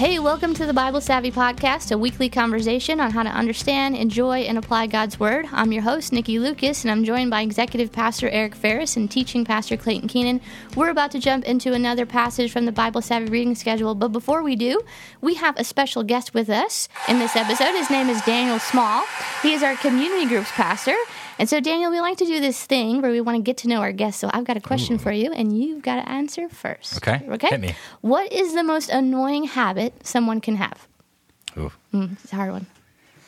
Hey, welcome to the Bible Savvy Podcast, a weekly conversation on how to understand, enjoy, and apply God's Word. I'm your host, Nikki Lucas, and I'm joined by Executive Pastor Eric Ferris and Teaching Pastor Clayton Keenan. We're about to jump into another passage from the Bible Savvy reading schedule, but before we do, we have a special guest with us in this episode. His name is Daniel Small. He is our community groups pastor. And so, Daniel, we like to do this thing where we want to get to know our guests. So, I've got a question for you, and you've got to answer first. Okay. Okay. Hit me. What is the most annoying habit someone can have? Ooh. Mm, it's a hard one.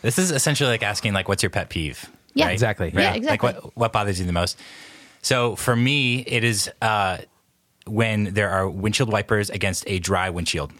This is essentially like asking, like, what's your pet peeve? Yeah. right? Exactly. Right? Yeah, exactly. Like, what, what bothers you the most? So, for me, it is uh, when there are windshield wipers against a dry windshield.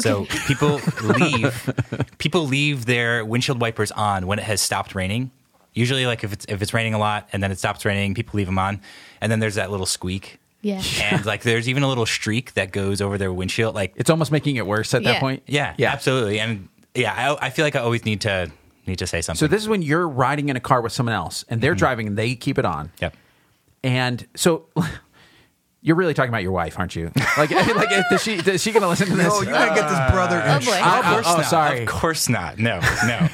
So people leave people leave their windshield wipers on when it has stopped raining. Usually, like if it's if it's raining a lot and then it stops raining, people leave them on, and then there's that little squeak, Yeah. and like there's even a little streak that goes over their windshield. Like It's almost making it worse at Yeah. that point. yeah, Yeah. absolutely, and yeah, I, I feel like I always need to need to say something. So this is when you're riding in a car with someone else and they're mm-hmm. driving and they keep it on. yep. And so you're really talking about your wife, aren't you? Like, like is she is she going to listen to this? No, you gotta get this brother in Oh, boy. I- trouble. oh, oh, oh sorry. Of course not. No, no.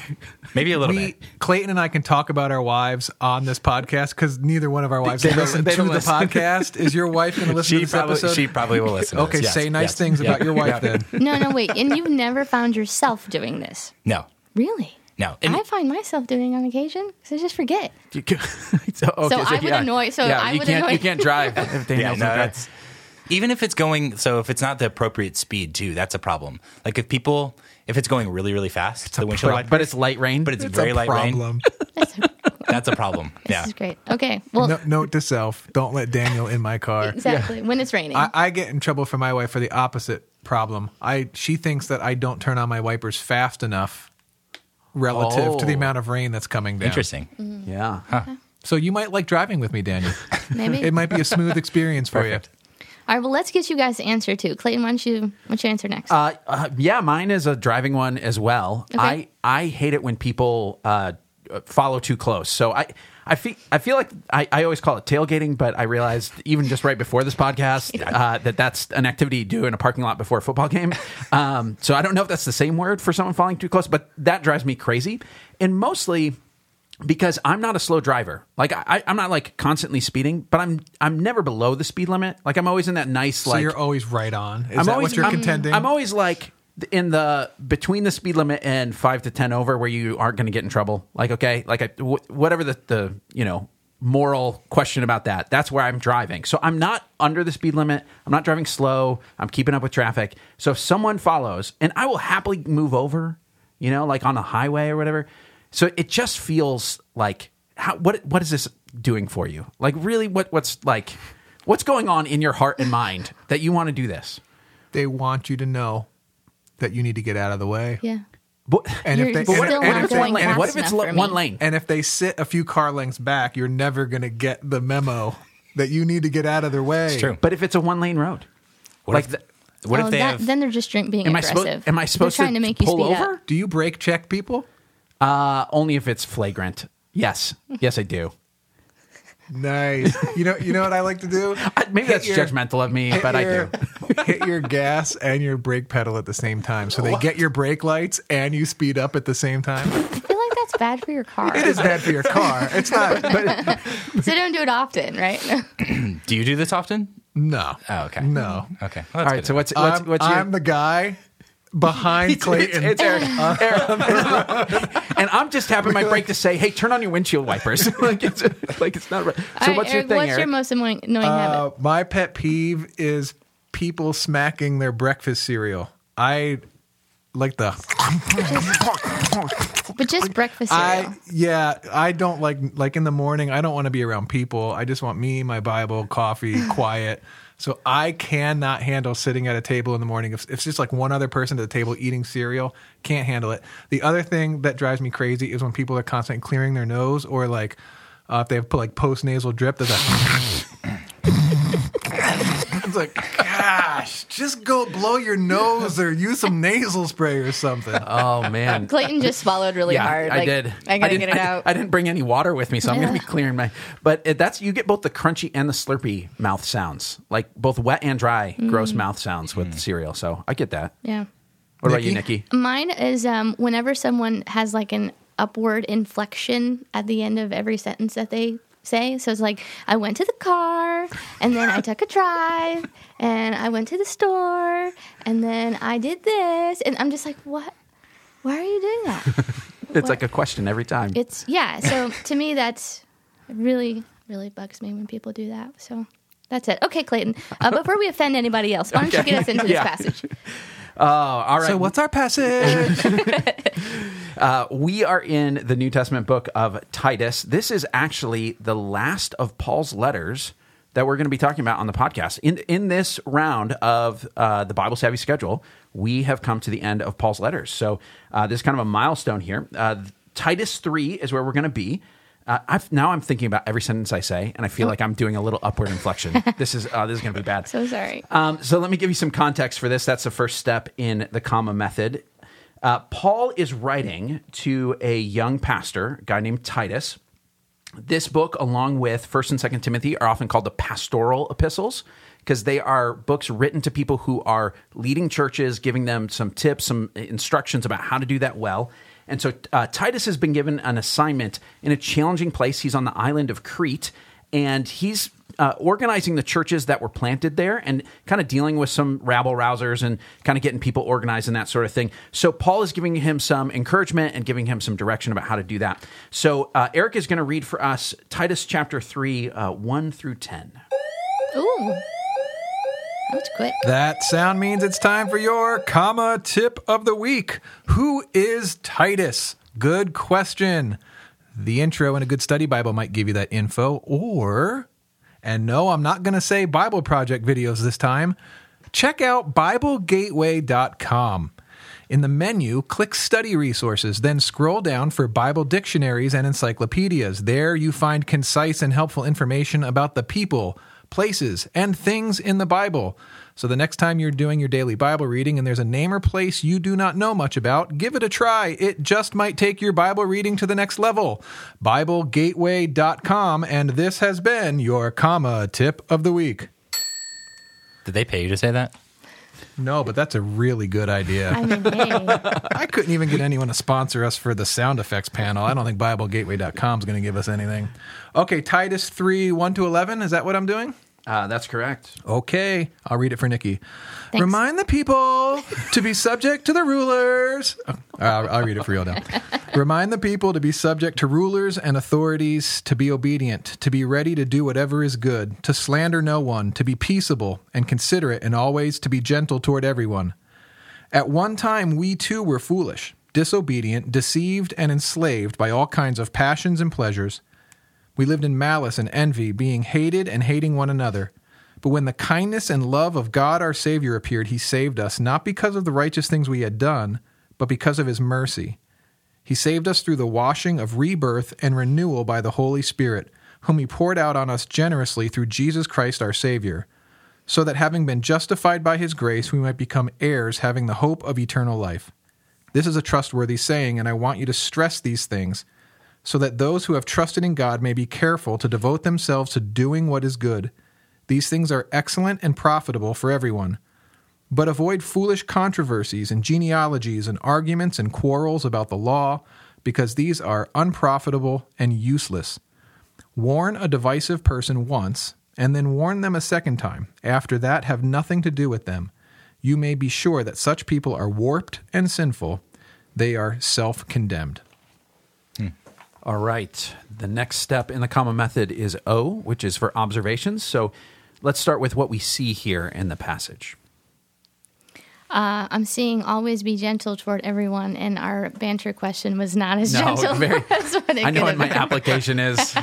Maybe a little we, bit. Clayton and I can talk about our wives on this podcast because neither one of our wives They have they to don't the listen. podcast. Is your wife going to listen She to this probably episode? she probably will listen. to okay, this. Yes, say nice yes. things Yeah. about your wife then. No, no, wait. And you've never found yourself doing this? No, Really? no. And I find myself doing it on occasion because I just forget. You can- so, okay, I would annoy- so yeah, I you would can't, annoy- You can't drive. If yeah, Daniel's no, not that's even if it's going. So if it's not the appropriate speed, too, that's a problem. Like if people, if it's going really, really fast, the windshield but, wiper, but it's light rain. but it's, It's very a light rain. problem. That's a problem. This yeah. is great. Okay. Well, No, note to self: Don't let Daniel in my car. exactly. When it's raining. I, I get in trouble for my wife for the opposite problem. I she thinks that I don't turn on my wipers fast enough relative to the Oh. amount of rain that's coming down. Interesting. Mm-hmm. yeah. So you might like driving with me, Daniel. Maybe. it might be a smooth experience for Perfect. All right. Well, let's get you guys to answer too. Clayton, why don't you, why don't you answer next? Uh, uh, yeah, mine is a driving one as well. Okay. I I hate it when people uh, follow too close. So I. I feel I feel like I, I always call it tailgating, but I realized even just right before this podcast uh, that that's an activity you do in a parking lot before a football game. Um, so I don't know if that's the same word for someone following too close, but that drives me crazy, and mostly because I'm not a slow driver. Like I, I'm not like constantly speeding, but I'm I'm never below the speed limit. Like I'm always in that nice So like you're always right on. Is I'm that always, what you're I'm, contending? I'm always like in the between the speed limit and five to ten over, where you aren't going to get in trouble. Like okay, like I, wh- whatever the the you know moral question about that. That's where I'm driving. So I'm not under the speed limit. I'm not driving slow. I'm keeping up with traffic. So if someone follows, and I will happily move over, you know, like on the highway or whatever. So it just feels like how what what is this doing for you? Like really, what what's like what's going on in your heart and mind that you want to do this? they want you to know that you need to get out of the way. yeah. But, And You're if they, still and, and if if they- going what if it's lo- one lane? and if they sit a few car lengths back, you're never going to get the memo that you need to get out of their way. It's true. But if it's a one lane road, What like if, the, what oh, if they that, have? then they're just being am I aggressive. am I supposed they're trying to, to, make you pull speed over? Up. Do you brake check people? Uh, only if it's flagrant. Yes, yes, I do. Nice. you know, you know what I like to do? I, maybe Hit that's your- judgmental of me, hit but I your- do. hit your gas and your brake pedal at the same time, so they get your brake lights and you speed up at the same time. I feel like that's bad for your car. It is bad for your car. It's not. But So don't do it often, right? do you do this often? no. Oh, okay. No. Okay. Well, that's All right, good so to what's what's, I'm, what's your? I'm the guy behind Clayton. It's, it's Eric. Eric. and I'm just tapping my brake to say, "Hey, turn on your windshield wipers." like it's like it's not right. So All right, what's Eric, your thing, what's Eric? your most annoying, annoying Uh, habit? my pet peeve is people smacking their breakfast cereal. I like the. But just breakfast cereal. I yeah, I don't like like in the morning. I don't want to be around people. I just want me, my Bible, coffee, quiet. So I cannot handle sitting at a table in the morning. If, if it's just like one other person at the table eating cereal, can't handle it. The other thing that drives me crazy is when people are constantly clearing their nose or like uh, if they have put like post nasal drip. There's a it's like, gosh, just go blow your nose or use some nasal spray or something. oh man. Clayton just swallowed really yeah, hard. I like, did. I gotta didn't- get it I- out. I, didn't bring any water with me, so I'm going to be clearing my. But it, that's you get both the crunchy and the slurpy mouth sounds, like both wet and dry, gross Mm. mouth sounds with cereal. So I get that. yeah. What about you, Nikki? Nikki? Mine is um, whenever someone has like an upward inflection at the end of every sentence that they say. So it's like, I went to the car, and then I took a drive, and I went to the store, and then I did this. And I'm just like, what? Why are you doing that? It's What? like a question every time. It's, yeah. So to me, that's really, really bugs me when people do that. So that's it. Okay, Clayton. Uh, before we offend anybody else, why don't you get us into this Yeah. passage? Oh, all right. So what's our passage? Uh, we are in the New Testament book of Titus. This is actually the last of Paul's letters that we're going to be talking about on the podcast. In in this round of uh, the Bible Savvy schedule, we have come to the end of Paul's letters. So uh, this is kind of a milestone here. Uh, Titus three is where we're going to be. Uh, I've, now I'm thinking about every sentence I say, and I feel like I'm doing a little upward inflection. this is uh, this is going to be bad. So sorry. Um, so let me give you some context for this. That's the first step in the comma method. Uh, Paul is writing to a young pastor, a guy named Titus. This book, along with First and Second Timothy, are often called the pastoral epistles because they are books written to people who are leading churches, giving them some tips, some instructions about how to do that well. And so uh, Titus has been given an assignment in a challenging place. He's on the island of Crete, and he's uh, organizing the churches that were planted there and kind of dealing with some rabble rousers and kind of getting people organized and that sort of thing. So Paul is giving him some encouragement and giving him some direction about how to do that. So uh, Eric is going to read for us Titus chapter 3, uh, 1 through 10. Ooh. That was quick. That sound means it's time for your comma tip of the week. Who is Titus? Good question. The intro in a good study Bible might give you that info, or, and no, I'm not going to say Bible Project videos this time. Check out BibleGateway.com. In the menu, click Study Resources, then scroll down for Bible dictionaries and encyclopedias. There you find concise and helpful information about the people, places, and things in the Bible. So the next time you're doing your daily Bible reading and there's a name or place you do not know much about, give it a try. It just might take your Bible reading to the next level. BibleGateway.com, and this has been your comma tip of the week. Did they pay you to say that? No, but that's a really good idea. I mean, hey. I couldn't even get anyone to sponsor us for the sound effects panel. I don't think BibleGateway.com is going to give us anything. Okay, Titus 3 1 to 11. Is that what I'm doing? Uh, that's correct. Okay, I'll read it for Nikki. Thanks. Remind the people to be subject to the rulers. Oh, I'll, I'll read it for real now. Remind the people to be subject to rulers and authorities, to be obedient, to be ready to do whatever is good, to slander no one, to be peaceable and considerate, and always to be gentle toward everyone. At one time, we too were foolish, disobedient, deceived, and enslaved by all kinds of passions and pleasures. We lived in malice and envy, being hated and hating one another. But when the kindness and love of God our Savior appeared, He saved us, not because of the righteous things we had done, but because of His mercy. He saved us through the washing of rebirth and renewal by the Holy Spirit, whom He poured out on us generously through Jesus Christ our Savior, so that having been justified by His grace, we might become heirs, having the hope of eternal life. This is a trustworthy saying, and I want you to stress these things so that those who have trusted in God may be careful to devote themselves to doing what is good. These things are excellent and profitable for everyone. But avoid foolish controversies and genealogies and arguments and quarrels about the law, because these are unprofitable and useless. Warn a divisive person once, and then warn them a second time. After that, have nothing to do with them. You may be sure that such people are warped and sinful. They are self condemned. All right. The next step in the comma method is O, which is for observations. So let's start with what we see here in the passage. Uh, I'm seeing always be gentle toward everyone, and our banter question was not as No, gentle very- as what it I know what my been. application is.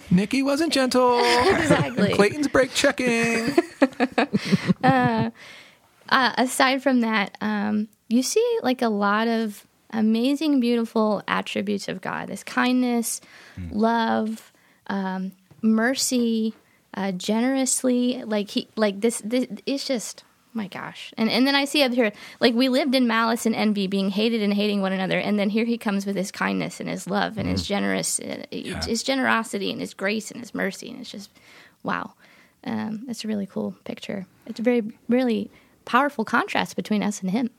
Nikki wasn't gentle. Exactly. Clayton's brake checking. uh, aside from that, um, you see like a lot of amazing, beautiful attributes of God. This kindness, love, um, mercy, uh, generously. Like he, like this, this. It's just. My gosh, and and then I see up here, like we lived in malice and envy, being hated and hating one another, and then here he comes with his kindness and his love and his generous, uh, his generosity and his grace and his mercy, and it's just, wow, um, it's a really cool picture. It's a very, really powerful contrast between us and him.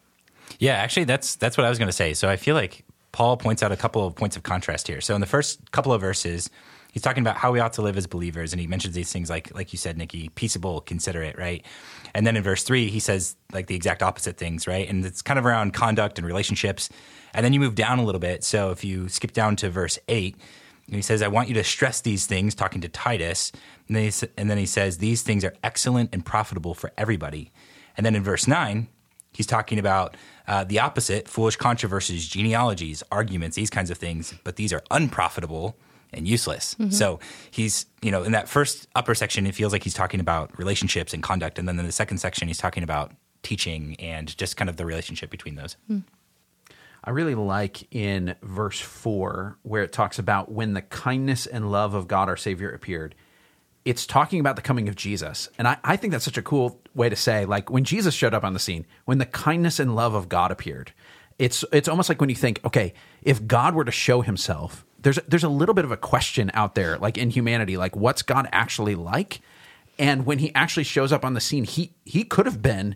Yeah, actually, that's that's what I was going to say. So I feel like Paul points out a couple of points of contrast here. So in the first couple of verses, he's talking about how we ought to live as believers, and he mentions these things like like you said, Nikki, peaceable, considerate, right? And then in verse three, he says like the exact opposite things, right? And it's kind of around conduct and relationships. And then you move down a little bit. So if you skip down to verse eight, he says, "I want you to stress these things," talking to Titus, and then he, and then he says, "These things are excellent and profitable for everybody." And then in verse nine, he's talking about uh, the opposite foolish controversies, genealogies, arguments, these kinds of things, but these are unprofitable and useless. Mm-hmm. So he's, you know, in that first upper section, it feels like he's talking about relationships and conduct. And then in the second section, he's talking about teaching and just kind of the relationship between those. Mm. I really like in verse 4 where it talks about when the kindness and love of God our Savior appeared. It's talking about the coming of Jesus. And I, I think that's such a cool way to say, like, when Jesus showed up on the scene, when the kindness and love of God appeared, it's, it's almost like when you think, okay, if God were to show himself, there's, there's a little bit of a question out there, like in humanity, like, what's God actually like? And when he actually shows up on the scene, he, he could have been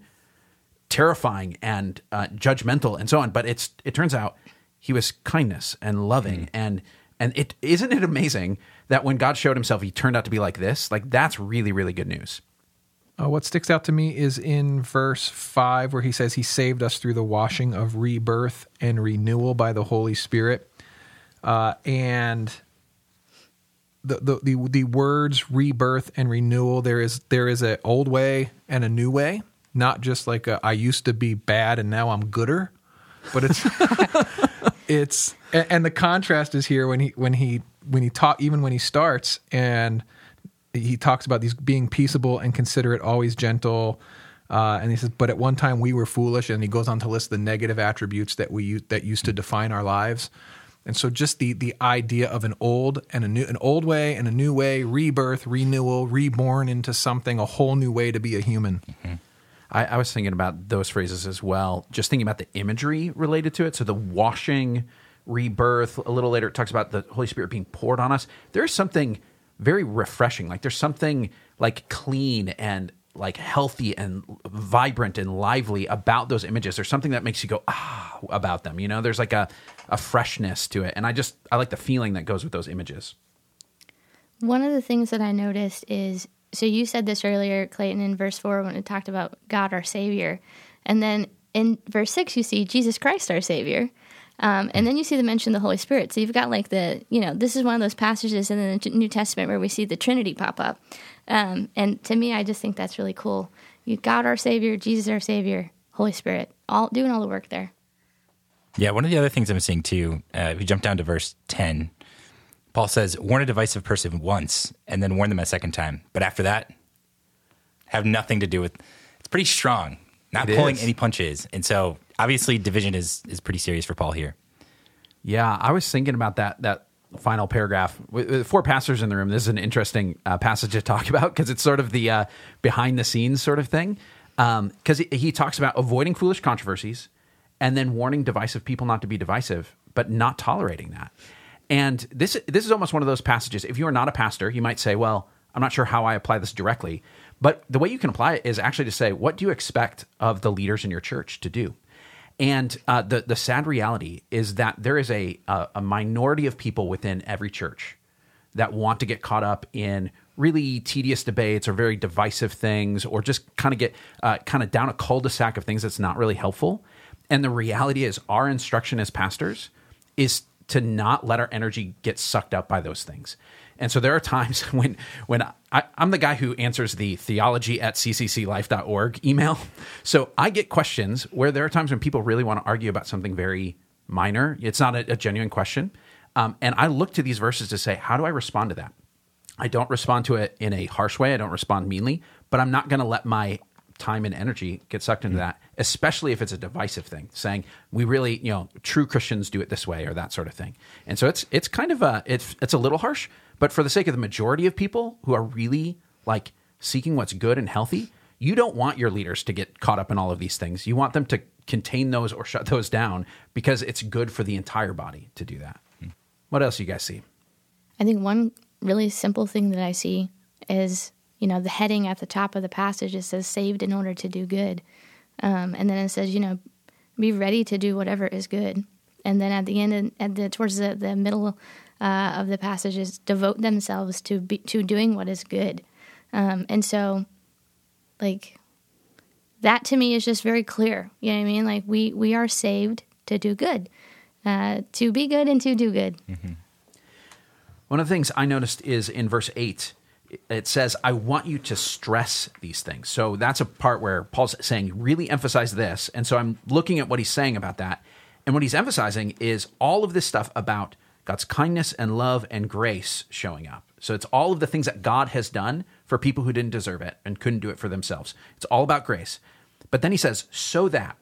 terrifying and uh, judgmental and so on. But it's it turns out he was kindness and loving mm. and and it isn't it amazing that when God showed himself, he turned out to be like this. Like that's really really good news. Uh, what sticks out to me is in verse 5 where he says he saved us through the washing of rebirth and renewal by the holy spirit uh, and the, the, the the words rebirth and renewal there is there is an old way and a new way not just like a, I used to be bad and now I'm gooder, but it's it's and, and the contrast is here when he when he when he talk even when he starts and he talks about these being peaceable and considerate, always gentle. Uh, and he says, but at one time we were foolish, and he goes on to list the negative attributes that we that used to define our lives. And so, just the the idea of an old and a new, an old way and a new way, rebirth, renewal, reborn into something, a whole new way to be a human. Mm-hmm. I, I, was thinking about those phrases as well, just thinking about the imagery related to it. So the washing, rebirth, a little later, it talks about the Holy Spirit being poured on us. There's something very refreshing. Like there's something like clean and like healthy and vibrant and lively about those images. There's something that makes you go, ah, about them. You know, there's like a, a freshness to it. And I just, I like the feeling that goes with those images. One of the things that I noticed is so you said this earlier, Clayton, in verse four when it talked about God our Savior, and then in verse six you see Jesus Christ our Savior, um, and then you see the mention of the Holy Spirit. So you've got like the you know this is one of those passages in the New Testament where we see the Trinity pop up, um, and to me I just think that's really cool. You God our Savior, Jesus our Savior, Holy Spirit, all doing all the work there. Yeah, one of the other things I'm seeing too, uh, if you jump down to verse 10, Paul says, warn a divisive person once and then warn them a second time. But after that, have nothing to do with it's pretty strong, not it pulling is. any punches. And so obviously division is is pretty serious for Paul here. Yeah, I was thinking about that that final paragraph with, with four pastors in the room. This is an interesting uh, passage to talk about because it's sort of the uh, behind the scenes sort of thing. Because um, he, he talks about avoiding foolish controversies and then warning divisive people not to be divisive, but not tolerating that. And this this is almost one of those passages. If you are not a pastor, you might say, "Well, I'm not sure how I apply this directly." But the way you can apply it is actually to say, "What do you expect of the leaders in your church to do?" And uh, the the sad reality is that there is a, a a minority of people within every church that want to get caught up in really tedious debates or very divisive things, or just kind of get uh, kind of down a cul-de-sac of things that's not really helpful. And the reality is, our instruction as pastors is to not let our energy get sucked up by those things. And so there are times when when I, am the guy who answers the theology at ccclife.org email. So I get questions where there are times when people really want to argue about something very minor. It's not a, a genuine question. Um, and I look to these verses to say, how do I respond to that? I don't respond to it in a harsh way. I don't respond meanly, but I'm not going to let my time and energy get sucked into mm-hmm. that, especially if it's a divisive thing, saying we really, you know, true Christians do it this way or that sort of thing. And so it's it's kind of a it's it's a little harsh, but for the sake of the majority of people who are really like seeking what's good and healthy, you don't want your leaders to get caught up in all of these things. You want them to contain those or shut those down because it's good for the entire body to do that. Mm-hmm. What else do you guys see? I think one really simple thing that I see is you know, the heading at the top of the passage, it says saved in order to do good. Um, and then it says, you know, be ready to do whatever is good. And then at the end, at the towards the, the middle uh, of the passages, devote themselves to be, to doing what is good. Um, and so, like that to me is just very clear. You know what I mean? Like we we are saved to do good, uh, to be good and to do good. Mm-hmm. One of the things I noticed is in verse eight, it says, "I want you to stress these things." So that's a part where Paul's saying, "Really emphasize this." And so I'm looking at what he's saying about that, and what he's emphasizing is all of this stuff about God's kindness and love and grace showing up. So it's all of the things that God has done for people who didn't deserve it and couldn't do it for themselves. It's all about grace. But then he says, so that,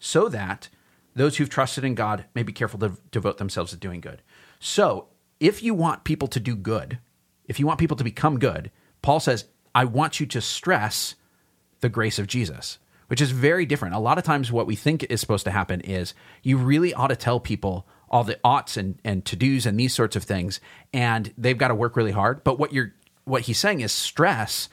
so that those who've trusted in God may be careful to devote themselves to doing good. So if you want people to do good, if you want people to become good, Paul says, I want you to stress the grace of Jesus, which is very different. A lot of times, what we think is supposed to happen is you really ought to tell people all the oughts and, and to dos and these sorts of things, and they've got to work really hard. But what you're what he's saying is stress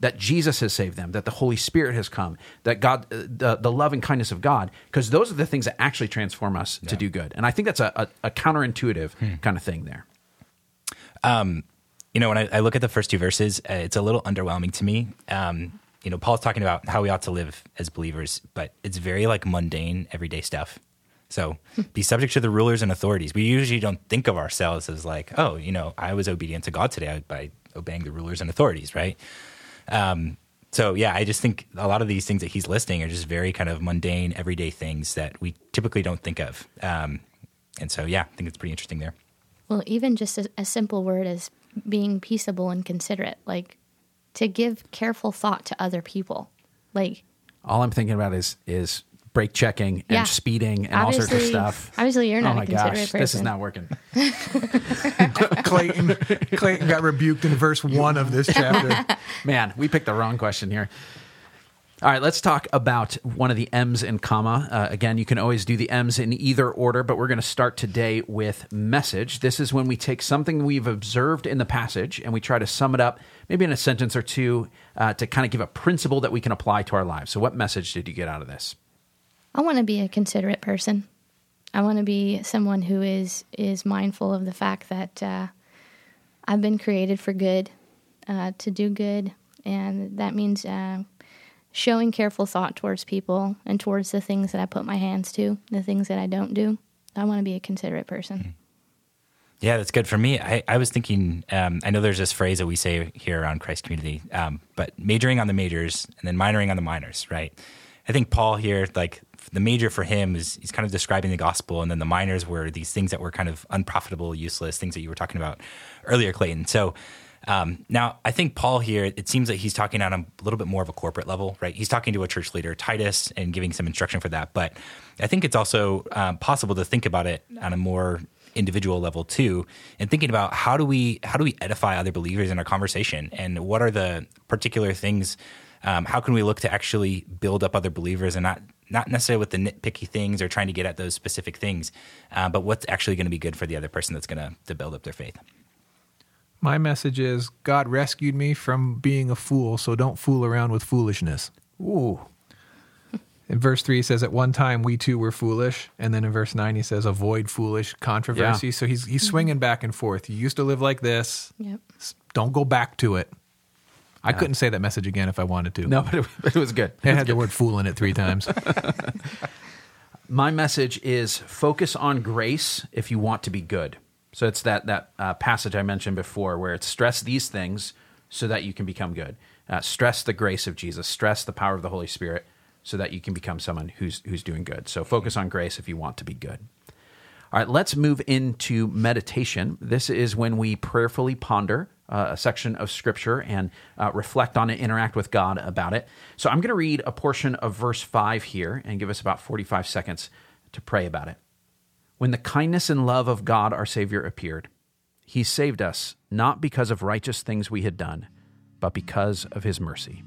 that Jesus has saved them, that the Holy Spirit has come, that God, uh, the, the love and kindness of God, because those are the things that actually transform us yeah. to do good. And I think that's a, a, a counterintuitive hmm. kind of thing there. Um, you know, when I, I, look at the first two verses, uh, it's a little underwhelming to me. Um, you know, Paul's talking about how we ought to live as believers, but it's very like mundane, everyday stuff. So be subject to the rulers and authorities. We usually don't think of ourselves as like, oh, you know, I was obedient to God today by obeying the rulers and authorities, right? Um, so yeah, I just think a lot of these things that he's listing are just very kind of mundane, everyday things that we typically don't think of. Um, and so yeah, I think it's pretty interesting there. Well, even just a, a simple word as being peaceable and considerate, like to give careful thought to other people, like all I'm thinking about is is brake checking and yeah. speeding and obviously, all sorts of stuff. Obviously, you're not oh my a gosh, person. This is not working. Clayton, Clayton got rebuked in verse one of this chapter. Man, we picked the wrong question here. All right, let's talk about one of the M's in comma. Uh, again, you can always do the M's in either order, but we're going to start today with message. This is when we take something we've observed in the passage and we try to sum it up, maybe in a sentence or two, uh, to kind of give a principle that we can apply to our lives. So, what message did you get out of this? I want to be a considerate person. I want to be someone who is is mindful of the fact that uh, I've been created for good, uh, to do good, and that means uh, showing careful thought towards people and towards the things that I put my hands to, the things that I don't do. I want to be a considerate person. Mm-hmm. Yeah, that's good for me. I, I was thinking, um, I know there's this phrase that we say here around Christ Community, um, but majoring on the majors and then minoring on the minors, right? I think Paul here, like the major for him is he's kind of describing the gospel, and then the minors were these things that were kind of unprofitable, useless things that you were talking about earlier, Clayton. So um, now I think Paul here, it seems that he's talking on a little bit more of a corporate level, right? He's talking to a church leader, Titus, and giving some instruction for that. But I think it's also um, possible to think about it on a more individual level too and thinking about how do we how do we edify other believers in our conversation and what are the particular things um, how can we look to actually build up other believers and not not necessarily with the nitpicky things or trying to get at those specific things, uh, but what's actually going to be good for the other person that's going to to build up their faith. My message is God rescued me from being a fool, so don't fool around with foolishness. Ooh. In verse 3, he says, At one time we too were foolish. And then in verse 9, he says, Avoid foolish controversy. Yeah. So he's, he's swinging back and forth. You used to live like this. Yep. Don't go back to it. I couldn't say that message again if I wanted to. No, but it, but it was good. It, it had good. the word fool in it three times. My message is focus on grace if you want to be good. So it's that that uh, passage I mentioned before, where it's stress these things so that you can become good. Uh, stress the grace of Jesus. Stress the power of the Holy Spirit, so that you can become someone who's who's doing good. So focus on grace if you want to be good. All right, let's move into meditation. This is when we prayerfully ponder uh, a section of Scripture and uh, reflect on it, interact with God about it. So I'm going to read a portion of verse 5 here and give us about 45 seconds to pray about it. When the kindness and love of God our Savior appeared, he saved us not because of righteous things we had done, but because of his mercy.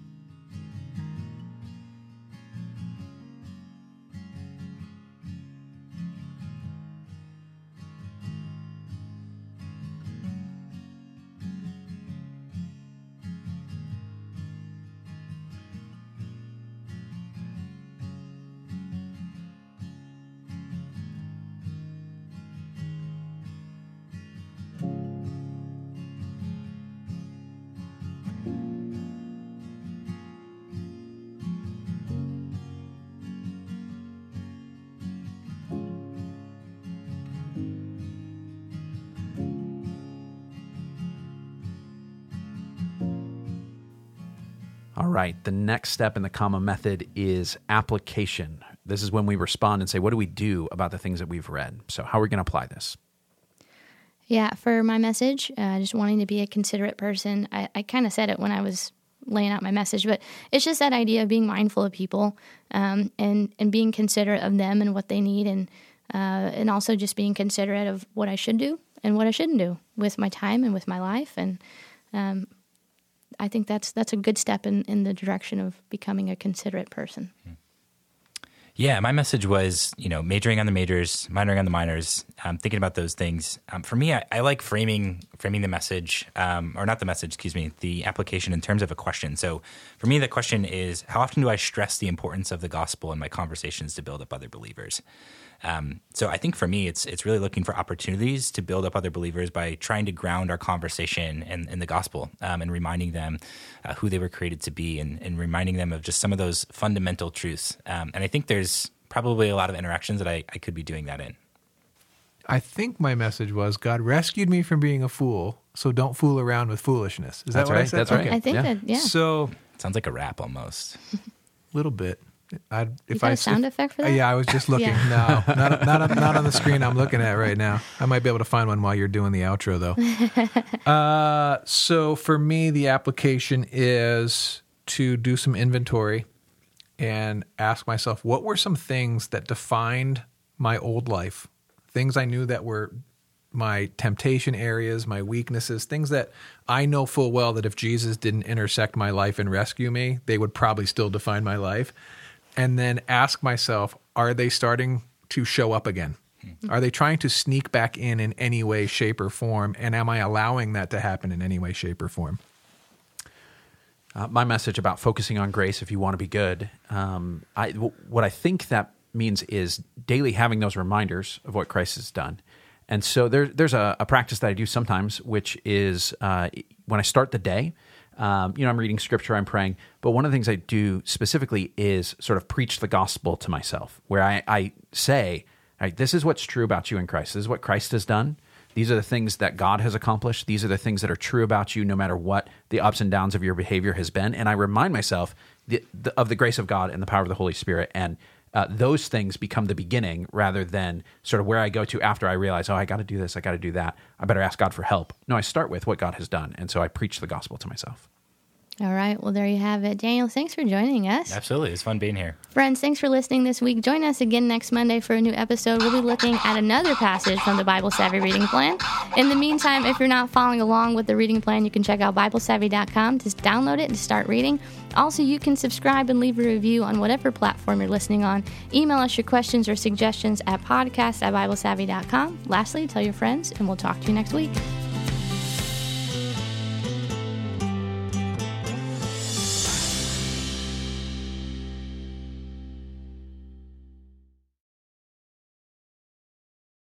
All right. The next step in the comma method is application. This is when we respond and say, what do we do about the things that we've read? So, how are we going to apply this? Yeah, for my message, uh, just wanting to be a considerate person. I, I kind of said it when I was laying out my message, but it's just that idea of being mindful of people um, and and being considerate of them and what they need, and uh, and also just being considerate of what I should do and what I shouldn't do with my time and with my life, and um, I think that's that's a good step in in the direction of becoming a considerate person. Yeah, my message was, you know, majoring on the majors, minoring on the minors. Um, thinking about those things. Um, for me, I, I, like framing framing the message, um, or not the message, excuse me, the application in terms of a question. So, for me, the question is, how often do I stress the importance of the gospel in my conversations to build up other believers? Um, so I think for me, it's it's really looking for opportunities to build up other believers by trying to ground our conversation in, in the gospel um, and reminding them uh, who they were created to be and, and, reminding them of just some of those fundamental truths. Um, and I think there's probably a lot of interactions that I, I could be doing that in. I think my message was God rescued me from being a fool, so don't fool around with foolishness. Is That's that what right. I said? That's right. I think Yeah. that yeah. So Sounds like a rap almost. a little bit. I, if got I a sound if- effect for uh, that? Yeah, I was just looking. Yeah. No, not not on, not on the screen I'm looking at right now. I might be able to find one while you're doing the outro though. uh, so for me, the application is to do some inventory and ask myself what were some things that defined my old life, things I knew that were my temptation areas, my weaknesses, things that I know full well that if Jesus didn't intersect my life and rescue me, they would probably still define my life. And then ask myself, are they starting to show up again? Are they trying to sneak back in in any way, shape, or form? And am I allowing that to happen in any way, shape, or form? Uh, my message about focusing on grace if you want to be good. Um, I, w- what I think that means is daily having those reminders of what Christ has done. And so there, there's a, a practice that I do sometimes, which is uh, when I start the day, um, you know, I'm reading scripture, I'm praying, but one of the things I do specifically is sort of preach the gospel to myself, where I, I say, this is what's true about you in Christ. This is what Christ has done. These are the things that God has accomplished. These are the things that are true about you, no matter what the ups and downs of your behavior has been. And I remind myself the, the, of the grace of God and the power of the Holy Spirit. And uh, those things become the beginning rather than sort of where I go to after I realize, oh, I got to do this, I got to do that. I better ask God for help. No, I start with what God has done. And so I preach the gospel to myself. All right. Well, there you have it. Daniel, thanks for joining us. Absolutely. It's fun being here. Friends, thanks for listening this week. Join us again next Monday for a new episode. We'll be looking at another passage from the Bible Savvy reading plan. In the meantime, if you're not following along with the reading plan, you can check out BibleSavvy.com to download it and start reading. Also, you can subscribe and leave a review on whatever platform you're listening on. Email us your questions or suggestions at podcast at BibleSavvy.com. Lastly, tell your friends, and we'll talk to you next week.